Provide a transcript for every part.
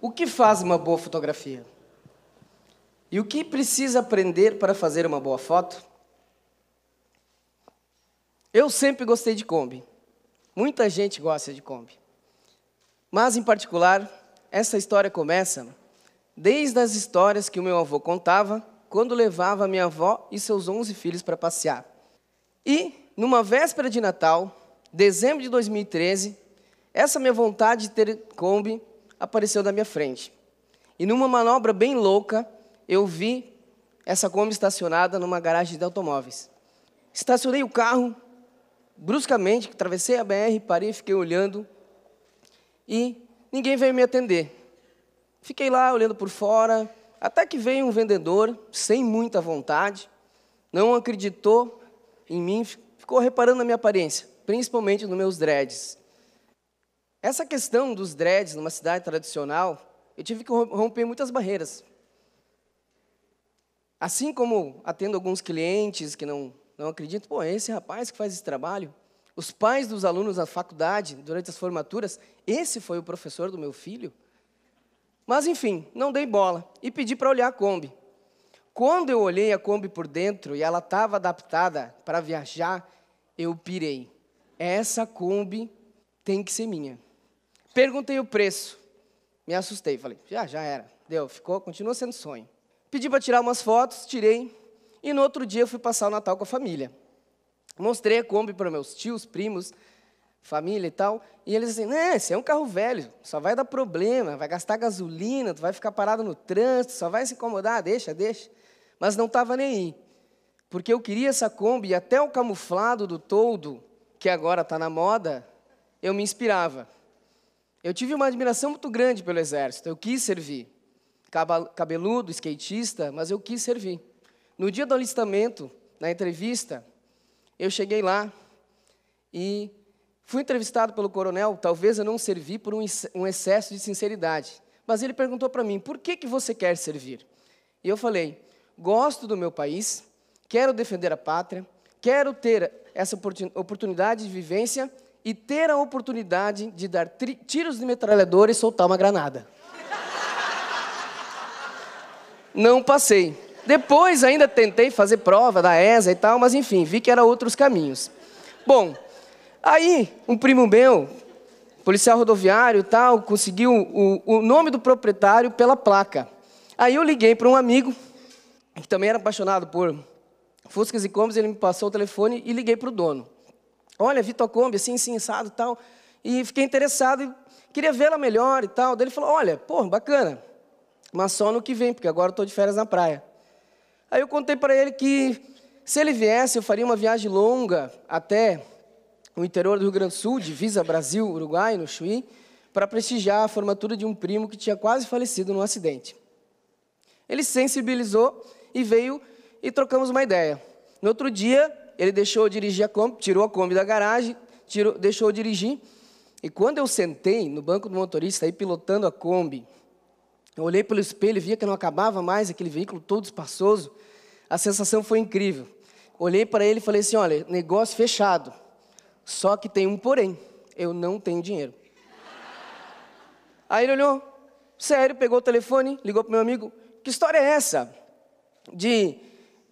O que faz uma boa fotografia? E o que precisa aprender para fazer uma boa foto? Eu sempre gostei de Kombi. Muita gente gosta de Kombi. Mas, em particular, essa história começa desde as histórias que o meu avô contava quando levava minha avó e seus 11 filhos para passear. E, numa véspera de Natal, dezembro de 2013, essa minha vontade de ter Kombi apareceu na minha frente. E numa manobra bem louca, eu vi essa Kombi estacionada numa garagem de automóveis. Estacionei o carro, bruscamente, atravessei a BR, parei, fiquei olhando e ninguém veio me atender. Fiquei lá olhando por fora, até que veio um vendedor, sem muita vontade, não acreditou em mim, ficou reparando na minha aparência, principalmente nos meus dreads. Essa questão dos dreads numa cidade tradicional, eu tive que romper muitas barreiras. Assim como atendo alguns clientes que não, não acreditam, pô, é esse rapaz que faz esse trabalho. Os pais dos alunos da faculdade, durante as formaturas, esse foi o professor do meu filho. Mas, enfim, não dei bola e pedi para olhar a Kombi. Quando eu olhei a Kombi por dentro e ela estava adaptada para viajar, eu pirei. Essa Kombi tem que ser minha. Perguntei o preço. Me assustei, falei, já, já era. Deu, ficou, continua sendo sonho. Pedi para tirar umas fotos, tirei. E no outro dia eu fui passar o Natal com a família. Mostrei a Kombi para meus tios, primos, família e tal. E eles assim, né, esse é um carro velho, só vai dar problema, vai gastar gasolina, tu vai ficar parado no trânsito, só vai se incomodar, deixa, deixa. Mas não estava nem aí. Porque eu queria essa Kombi e até o camuflado do toldo, que agora está na moda, eu me inspirava. Eu tive uma admiração muito grande pelo exército, eu quis servir cabeludo, skatista, mas eu quis servir. No dia do alistamento, na entrevista, eu cheguei lá e fui entrevistado pelo coronel. Talvez eu não servi por um excesso de sinceridade, mas ele perguntou para mim: por que, que você quer servir? E eu falei: gosto do meu país, quero defender a pátria, quero ter essa oportunidade de vivência e ter a oportunidade de dar tiros de metralhadora e soltar uma granada não passei. Depois ainda tentei fazer prova da ESA e tal, mas enfim, vi que eram outros caminhos. Bom, aí um primo meu, policial rodoviário tal, conseguiu o, o nome do proprietário pela placa. Aí eu liguei para um amigo, que também era apaixonado por Fuscas e Combis, ele me passou o telefone e liguei para o dono. Olha, Vitor Kombi, assim, assim, e tal. E fiquei interessado e queria vê-la melhor e tal. Daí ele falou, olha, pô, bacana mas só no que vem, porque agora estou de férias na praia. Aí eu contei para ele que se ele viesse, eu faria uma viagem longa até o interior do Rio Grande do Sul, divisa Brasil, Uruguai, no Chuí, para prestigiar a formatura de um primo que tinha quase falecido num acidente. Ele se sensibilizou e veio e trocamos uma ideia. No outro dia, ele deixou eu dirigir a Kombi, tirou a Kombi da garagem, tirou, deixou eu dirigir. E quando eu sentei no banco do motorista, aí pilotando a Kombi, eu olhei pelo espelho e via que não acabava mais aquele veículo todo espaçoso. A sensação foi incrível. Olhei para ele e falei assim: olha, negócio fechado. Só que tem um porém. Eu não tenho dinheiro. Aí ele olhou, sério, pegou o telefone, ligou para meu amigo: que história é essa? De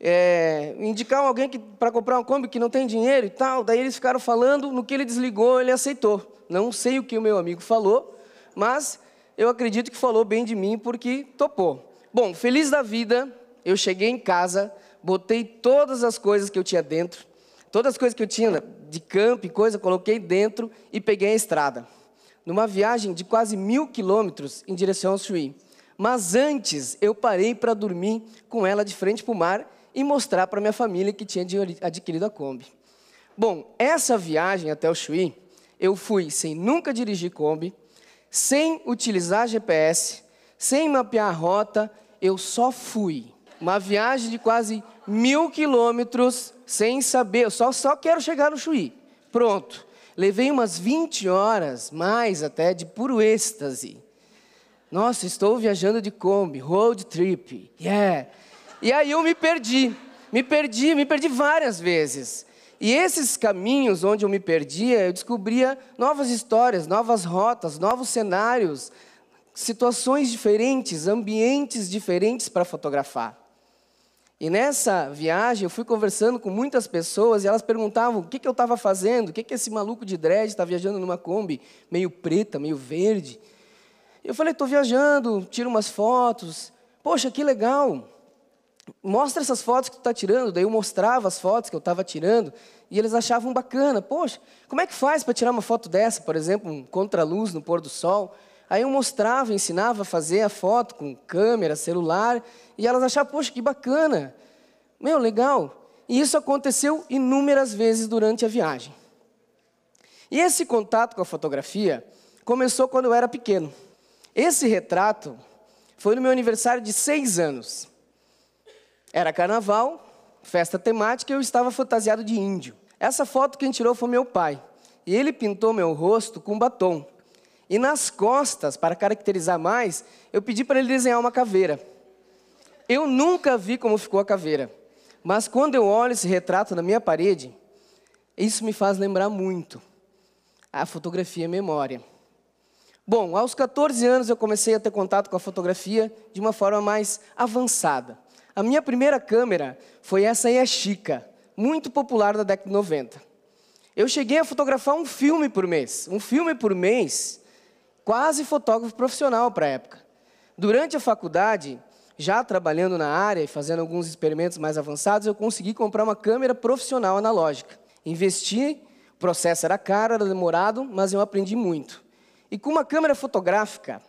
é, indicar alguém para comprar uma Kombi que não tem dinheiro e tal. Daí eles ficaram falando, no que ele desligou, ele aceitou. Não sei o que o meu amigo falou, mas eu acredito que falou bem de mim porque topou. Bom, feliz da vida, eu cheguei em casa, botei todas as coisas que eu tinha dentro, todas as coisas que eu tinha de campo e coisa, coloquei dentro e peguei a estrada. Numa viagem de quase mil quilômetros em direção ao Chuí. Mas antes, eu parei para dormir com ela de frente para o mar e mostrar para minha família que tinha adquirido a Kombi. Bom, essa viagem até o Chuí, eu fui sem nunca dirigir Kombi, sem utilizar GPS, sem mapear a rota, eu só fui. Uma viagem de quase mil quilômetros, sem saber, eu só, só quero chegar no Chuí. Pronto. Levei umas 20 horas, mais até, de puro êxtase. Nossa, estou viajando de Kombi, road trip, yeah. E aí eu me perdi, me perdi, me perdi várias vezes. E esses caminhos onde eu me perdia, eu descobria novas histórias, novas rotas, novos cenários, situações diferentes, ambientes diferentes para fotografar. E nessa viagem eu fui conversando com muitas pessoas e elas perguntavam o que, que eu estava fazendo, o que, que esse maluco de dread está viajando numa Kombi meio preta, meio verde. Eu falei, estou viajando, tiro umas fotos. Poxa, que legal. Mostra essas fotos que tu está tirando. Daí eu mostrava as fotos que eu estava tirando e eles achavam bacana. Poxa, como é que faz para tirar uma foto dessa, por exemplo, um contraluz no pôr do sol? Aí eu mostrava, ensinava a fazer a foto com câmera, celular, e elas achavam, poxa, que bacana. Meu, legal. E isso aconteceu inúmeras vezes durante a viagem. E esse contato com a fotografia começou quando eu era pequeno. Esse retrato foi no meu aniversário de seis anos. Era carnaval, festa temática, e eu estava fantasiado de índio. Essa foto quem tirou foi meu pai. E ele pintou meu rosto com batom. E nas costas, para caracterizar mais, eu pedi para ele desenhar uma caveira. Eu nunca vi como ficou a caveira, mas quando eu olho esse retrato na minha parede, isso me faz lembrar muito. A fotografia é memória. Bom, aos 14 anos eu comecei a ter contato com a fotografia de uma forma mais avançada. A minha primeira câmera foi essa Yashica, muito popular da década de 90. Eu cheguei a fotografar um filme por mês. Um filme por mês, quase fotógrafo profissional para a época. Durante a faculdade, já trabalhando na área e fazendo alguns experimentos mais avançados, eu consegui comprar uma câmera profissional analógica. Investi, o processo era caro, era demorado, mas eu aprendi muito. E com uma câmera fotográfica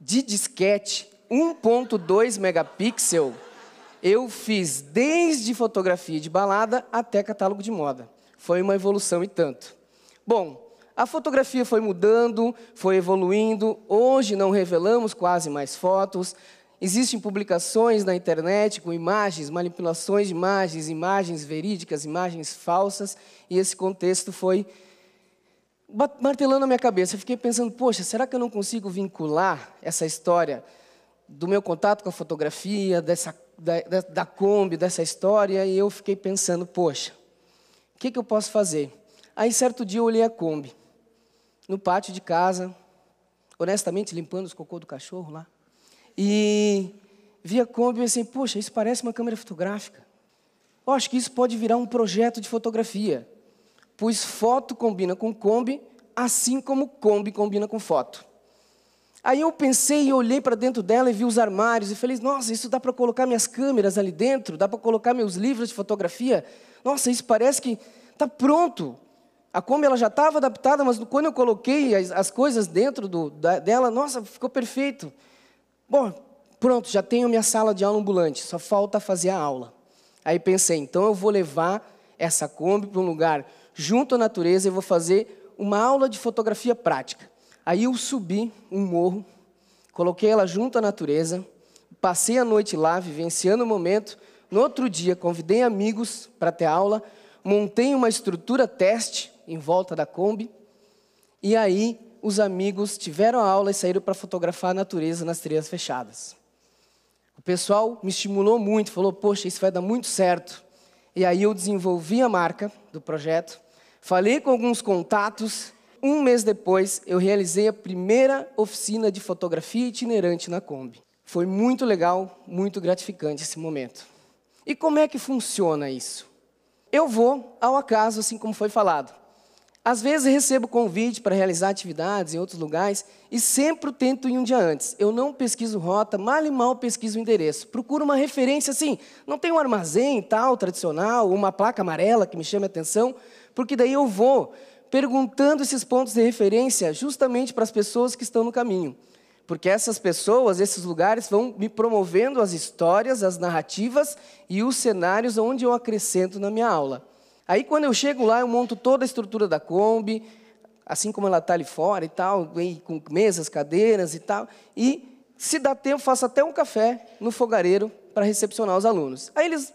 de disquete 1.2 megapixel, eu fiz desde fotografia de balada até catálogo de moda. Foi uma evolução e tanto. Bom, a fotografia foi mudando, foi evoluindo. Hoje não revelamos quase mais fotos. Existem publicações na internet com imagens, manipulações de imagens, imagens verídicas, imagens falsas, e esse contexto foi martelando a minha cabeça. Eu fiquei pensando, poxa, será que eu não consigo vincular essa história do meu contato com a fotografia, dessa, da, da, Kombi, dessa história? E eu fiquei pensando, poxa, o que, que eu posso fazer? Aí, certo dia, eu olhei a Kombi, no pátio de casa, honestamente, limpando os cocô do cachorro lá. E vi a Kombi e pensei, poxa, isso parece uma câmera fotográfica. Eu acho que isso pode virar um projeto de fotografia. Pois foto combina com Kombi, assim como Kombi combina com foto. Aí eu pensei e olhei para dentro dela e vi os armários e falei, nossa, isso dá para colocar minhas câmeras ali dentro, dá para colocar meus livros de fotografia. Nossa, isso parece que está pronto. A Kombi ela já estava adaptada, mas quando eu coloquei as, as coisas dentro do, da, dela, nossa, ficou perfeito. Bom, pronto, já tenho minha sala de aula ambulante, só falta fazer a aula. Aí pensei, então eu vou levar essa Kombi para um lugar junto à natureza e vou fazer uma aula de fotografia prática. Aí eu subi um morro, coloquei ela junto à natureza, passei a noite lá, vivenciando o momento. No outro dia, convidei amigos para ter aula, montei uma estrutura teste em volta da Kombi, e aí os amigos tiveram a aula e saíram para fotografar a natureza nas trilhas fechadas. O pessoal me estimulou muito, falou: Poxa, isso vai dar muito certo. E aí eu desenvolvi a marca do projeto, falei com alguns contatos. Um mês depois, eu realizei a primeira oficina de fotografia itinerante na Kombi. Foi muito legal, muito gratificante esse momento. E como é que funciona isso? Eu vou ao acaso, assim como foi falado. Às vezes recebo convite para realizar atividades em outros lugares e sempre tento ir um dia antes. Eu não pesquiso rota, mal e mal pesquiso o endereço. Procuro uma referência assim, não tem um armazém tal, tradicional, uma placa amarela que me chame a atenção, porque daí eu vou perguntando esses pontos de referência justamente para as pessoas que estão no caminho. Porque essas pessoas, esses lugares vão me promovendo as histórias, as narrativas e os cenários onde eu acrescento na minha aula. Aí quando eu chego lá, eu monto toda a estrutura da Kombi, assim como ela está ali fora e tal, com mesas, cadeiras e tal. E, se dá tempo, faço até um café no fogareiro para recepcionar os alunos. Aí eles,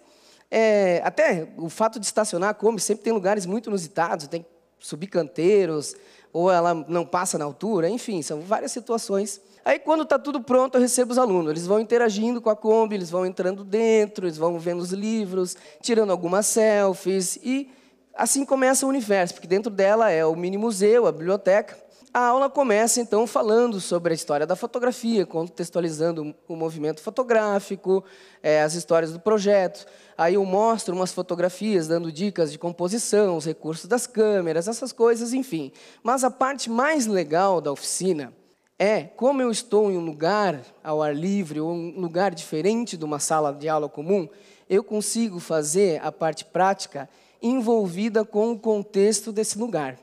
é, até o fato de estacionar a Kombi, sempre tem lugares muito inusitados, tem que subir canteiros, ou ela não passa na altura, enfim, são várias situações. Aí, quando está tudo pronto, eu recebo os alunos. Eles vão interagindo com a Kombi, eles vão entrando dentro, eles vão vendo os livros, tirando algumas selfies. E assim começa o universo, porque dentro dela é o mini museu, a biblioteca. A aula começa, então, falando sobre a história da fotografia, contextualizando o movimento fotográfico, é, as histórias do projeto. Aí eu mostro umas fotografias, dando dicas de composição, os recursos das câmeras, essas coisas, enfim. Mas a parte mais legal da oficina é, como eu estou em um lugar ao ar livre, ou um lugar diferente de uma sala de aula comum, eu consigo fazer a parte prática envolvida com o contexto desse lugar.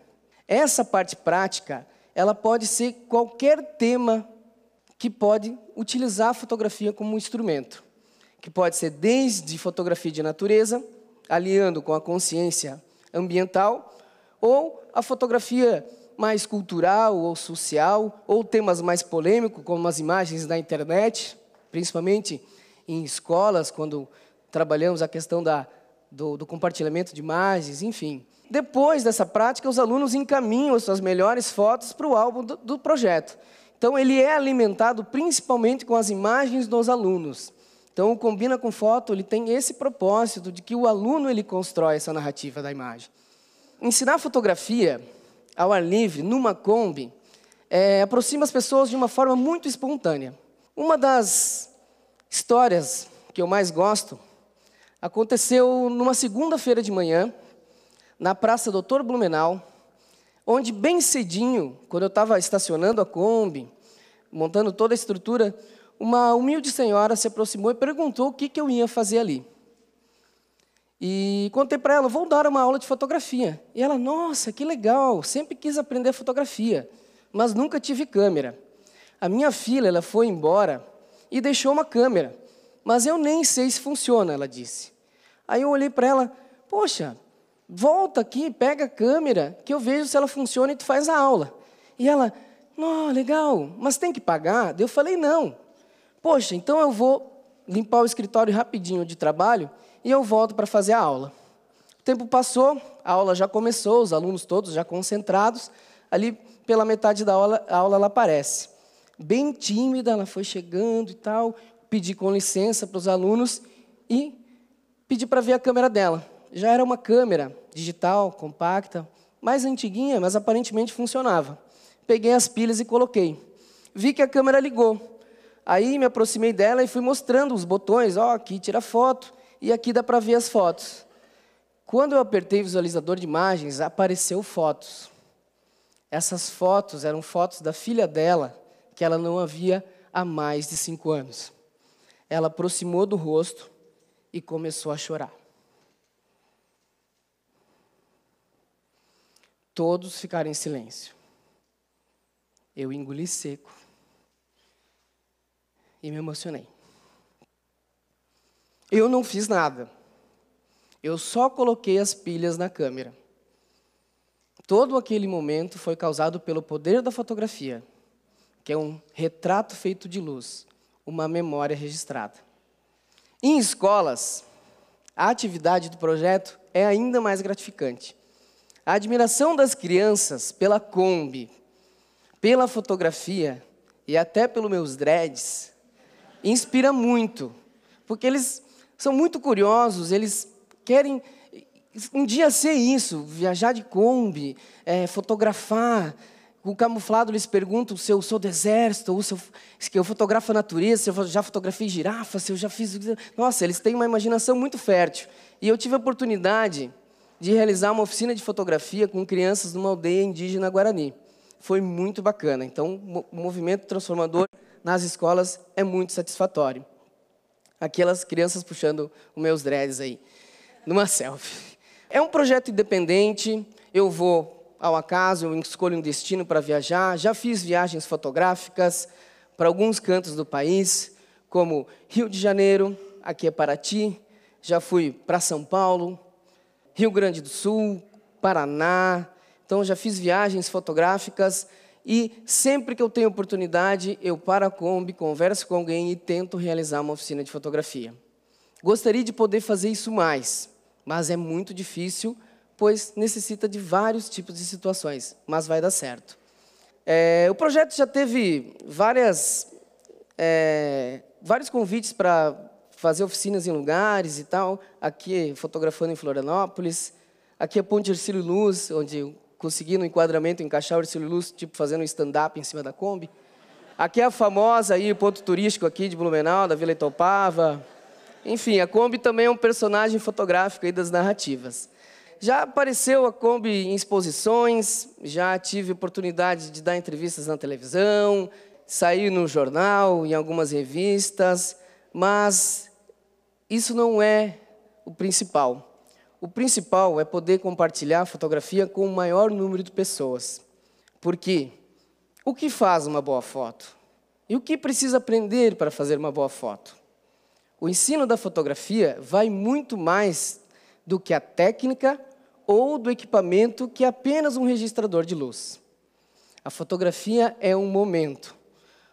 Essa parte prática ela pode ser qualquer tema que pode utilizar a fotografia como um instrumento, que pode ser desde fotografia de natureza, aliando com a consciência ambiental, ou a fotografia mais cultural ou social, ou temas mais polêmicos, como as imagens da internet, principalmente em escolas, quando trabalhamos a questão da, do, do compartilhamento de imagens, enfim. Depois dessa prática, os alunos encaminham as suas melhores fotos para o álbum do, do projeto. Então, ele é alimentado principalmente com as imagens dos alunos. Então, o Combina com Foto ele tem esse propósito de que o aluno ele constrói essa narrativa da imagem. Ensinar fotografia ao ar livre, numa Kombi, é, aproxima as pessoas de uma forma muito espontânea. Uma das histórias que eu mais gosto aconteceu numa segunda-feira de manhã, na Praça Doutor Blumenau, onde bem cedinho, quando eu estava estacionando a Kombi, montando toda a estrutura, uma humilde senhora se aproximou e perguntou o que, que eu ia fazer ali. E contei para ela, vou dar uma aula de fotografia. E ela, nossa, que legal, sempre quis aprender fotografia, mas nunca tive câmera. A minha filha, ela foi embora e deixou uma câmera, mas eu nem sei se funciona, ela disse. Aí eu olhei para ela, poxa, volta aqui, pega a câmera, que eu vejo se ela funciona e tu faz a aula. E ela, não, legal, mas tem que pagar? Eu falei, não. Poxa, então eu vou limpar o escritório rapidinho de trabalho e eu volto para fazer a aula. O tempo passou, a aula já começou, os alunos todos já concentrados. Ali, pela metade da aula, a aula ela aparece. Bem tímida, ela foi chegando e tal, pedi com licença para os alunos e pedi para ver a câmera dela já era uma câmera digital, compacta, mais antiguinha, mas aparentemente funcionava. Peguei as pilhas e coloquei. Vi que a câmera ligou. Aí me aproximei dela e fui mostrando os botões. Ó, oh, aqui tira foto e aqui dá para ver as fotos. Quando eu apertei o visualizador de imagens, apareceu fotos. Essas fotos eram fotos da filha dela, que ela não havia há mais de cinco anos. Ela aproximou do rosto e começou a chorar. Todos ficaram em silêncio. Eu engoli seco e me emocionei. Eu não fiz nada. Eu só coloquei as pilhas na câmera. Todo aquele momento foi causado pelo poder da fotografia, que é um retrato feito de luz, uma memória registrada. Em escolas, a atividade do projeto é ainda mais gratificante. A admiração das crianças pela Kombi, pela fotografia e até pelos meus dreads inspira muito, porque eles são muito curiosos, eles querem um dia ser isso, viajar de Kombi, é, fotografar. O camuflado eles perguntam se eu sou do exército, ou se eu, eu fotografo a natureza, se eu já fotografei girafa, se eu já fiz. Nossa, eles têm uma imaginação muito fértil. E eu tive a oportunidade de realizar uma oficina de fotografia com crianças numa aldeia indígena Guarani. Foi muito bacana. Então, o movimento transformador nas escolas é muito satisfatório. Aquelas crianças puxando os meus dreads aí, numa selfie. É um projeto independente, eu vou ao acaso, eu escolho um destino para viajar. Já fiz viagens fotográficas para alguns cantos do país, como Rio de Janeiro, aqui é Paraty. Já fui para São Paulo, Rio Grande do Sul, Paraná. Então, já fiz viagens fotográficas e sempre que eu tenho oportunidade, eu paro a Kombi, converso com alguém e tento realizar uma oficina de fotografia. Gostaria de poder fazer isso mais, mas é muito difícil, pois necessita de vários tipos de situações, mas vai dar certo. É, o projeto já teve várias, é, vários convites para fazer oficinas em lugares e tal. Aqui, fotografando em Florianópolis. Aqui é Ponte Ercílio Luz, onde consegui no enquadramento encaixar o Ercílio Luz, tipo fazendo um stand-up em cima da Kombi. Aqui é a famosa aí, ponto turístico aqui de Blumenau, da Vila Itopava. Enfim, a Kombi também é um personagem fotográfico aí das narrativas. Já apareceu a Kombi em exposições, já tive oportunidade de dar entrevistas na televisão, sair no jornal, em algumas revistas, mas isso não é o principal. O principal é poder compartilhar a fotografia com o maior número de pessoas. Porque o que faz uma boa foto? E o que precisa aprender para fazer uma boa foto? O ensino da fotografia vai muito mais do que a técnica ou do equipamento que é apenas um registrador de luz. A fotografia é um momento,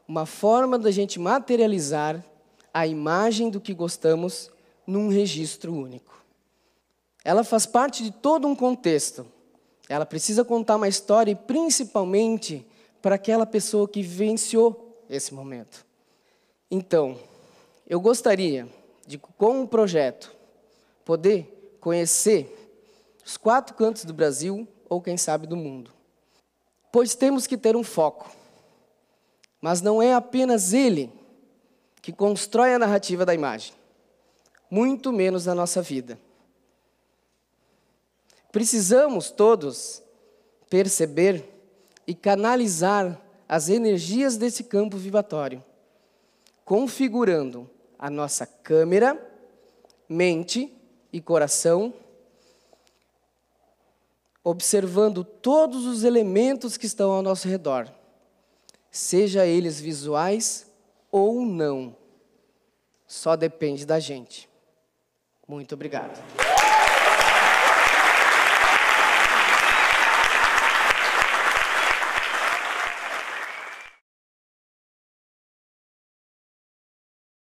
uma forma da gente materializar a imagem do que gostamos num registro único. Ela faz parte de todo um contexto. Ela precisa contar uma história e principalmente para aquela pessoa que vivenciou esse momento. Então, eu gostaria de, com o projeto, poder conhecer os quatro cantos do Brasil ou, quem sabe, do mundo. Pois temos que ter um foco. Mas não é apenas ele que constrói a narrativa da imagem, muito menos na nossa vida. Precisamos todos perceber e canalizar as energias desse campo vibratório, configurando a nossa câmera, mente e coração observando todos os elementos que estão ao nosso redor, seja eles visuais ou não. Só depende da gente. Muito obrigado.